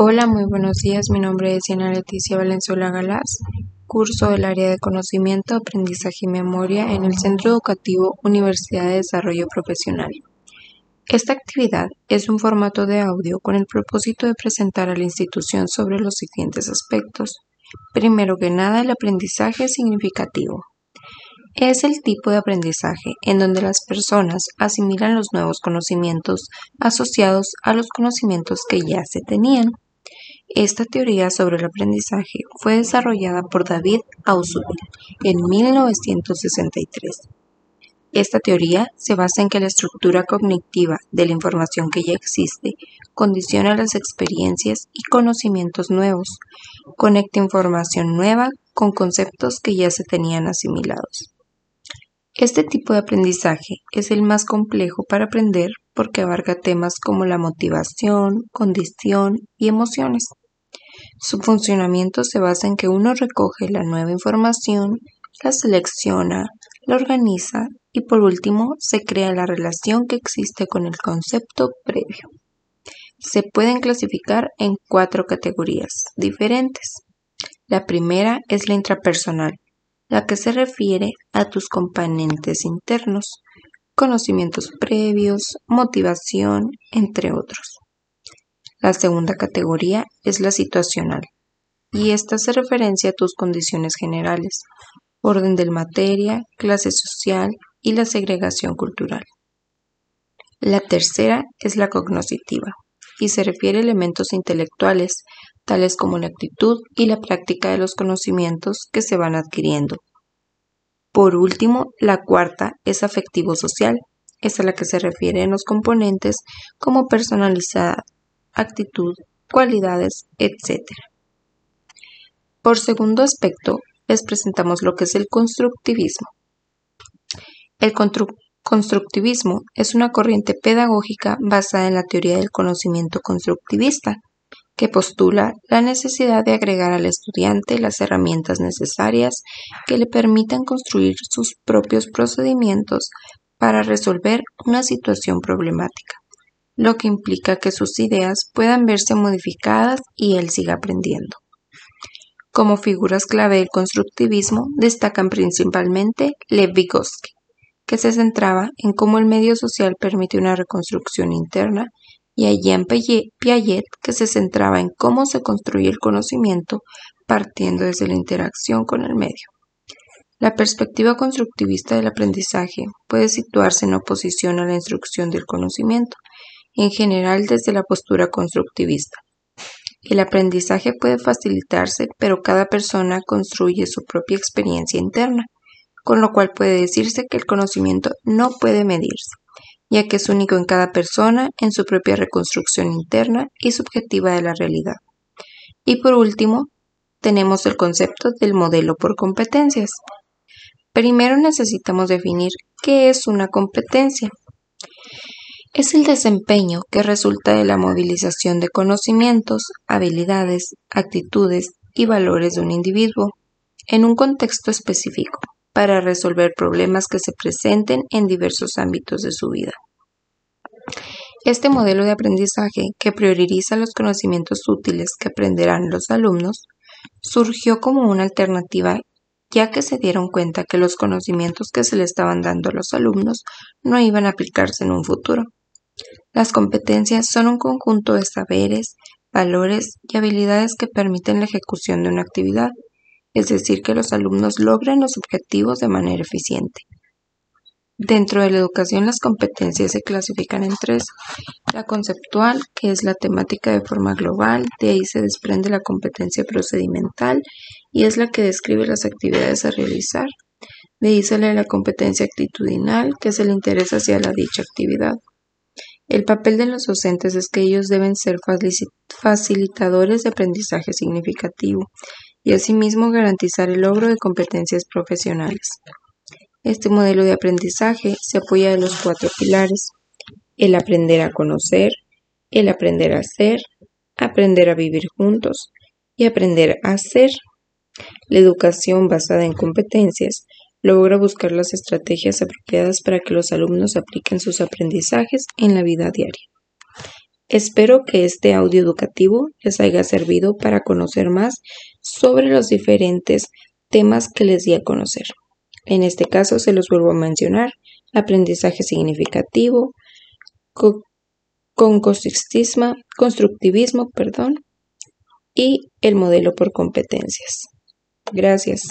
Hola, muy buenos días. Mi nombre es Diana Leticia Valenzuela Galás, curso del área de conocimiento, aprendizaje y memoria en el Centro Educativo Universidad de Desarrollo Profesional. Esta actividad es un formato de audio con el propósito de presentar a la institución sobre los siguientes aspectos. Primero que nada, el aprendizaje significativo. Es el tipo de aprendizaje en donde las personas asimilan los nuevos conocimientos asociados a los conocimientos que ya se tenían. Esta teoría sobre el aprendizaje fue desarrollada por David Ausubel en 1963. Esta teoría se basa en que la estructura cognitiva de la información que ya existe condiciona las experiencias y conocimientos nuevos, conecta información nueva con conceptos que ya se tenían asimilados. Este tipo de aprendizaje es el más complejo para aprender porque abarca temas como la motivación, condición y emociones. Su funcionamiento se basa en que uno recoge la nueva información, la selecciona, la organiza y por último se crea la relación que existe con el concepto previo. Se pueden clasificar en cuatro categorías diferentes. La primera es la intrapersonal, la que se refiere a tus componentes internos, conocimientos previos, motivación, entre otros. La segunda categoría es la situacional, y esta se referencia a tus condiciones generales, orden del materia, clase social y la segregación cultural. La tercera es la cognoscitiva, y se refiere a elementos intelectuales tales como la actitud y la práctica de los conocimientos que se van adquiriendo. Por último, la cuarta es afectivo-social, es a la que se refieren los componentes como personalidad, actitud, cualidades, etc. Por segundo aspecto, les presentamos lo que es el constructivismo. El constructivismo es una corriente pedagógica basada en la teoría del conocimiento constructivista, que postula la necesidad de agregar al estudiante las herramientas necesarias que le permitan construir sus propios procedimientos para resolver una situación problemática, lo que implica que sus ideas puedan verse modificadas y él siga aprendiendo. Como figuras clave del constructivismo destacan principalmente Lev Vygotsky, que se centraba en cómo el medio social permite una reconstrucción interna y a Jean Piaget, que se centraba en cómo se construye el conocimiento partiendo desde la interacción con el medio. La perspectiva constructivista del aprendizaje puede situarse en oposición a la instrucción del conocimiento, en general desde la postura constructivista. El aprendizaje puede facilitarse, pero cada persona construye su propia experiencia interna, con lo cual puede decirse que el conocimiento no puede medirse ya que es único en cada persona en su propia reconstrucción interna y subjetiva de la realidad. Y por último, tenemos el concepto del modelo por competencias. Primero necesitamos definir qué es una competencia. Es el desempeño que resulta de la movilización de conocimientos, habilidades, actitudes y valores de un individuo en un contexto específico para resolver problemas que se presenten en diversos ámbitos de su vida. Este modelo de aprendizaje, que prioriza los conocimientos útiles que aprenderán los alumnos, surgió como una alternativa ya que se dieron cuenta que los conocimientos que se le estaban dando a los alumnos no iban a aplicarse en un futuro. Las competencias son un conjunto de saberes, valores y habilidades que permiten la ejecución de una actividad es decir, que los alumnos logren los objetivos de manera eficiente. Dentro de la educación las competencias se clasifican en tres. La conceptual, que es la temática de forma global, de ahí se desprende la competencia procedimental y es la que describe las actividades a realizar. De ahí sale la competencia actitudinal, que es el interés hacia la dicha actividad. El papel de los docentes es que ellos deben ser facilitadores de aprendizaje significativo y asimismo garantizar el logro de competencias profesionales. Este modelo de aprendizaje se apoya en los cuatro pilares, el aprender a conocer, el aprender a ser, aprender a vivir juntos y aprender a hacer. La educación basada en competencias logra buscar las estrategias apropiadas para que los alumnos apliquen sus aprendizajes en la vida diaria. Espero que este audio educativo les haya servido para conocer más sobre los diferentes temas que les di a conocer. En este caso se los vuelvo a mencionar, aprendizaje significativo, con constructivismo, perdón, y el modelo por competencias. Gracias.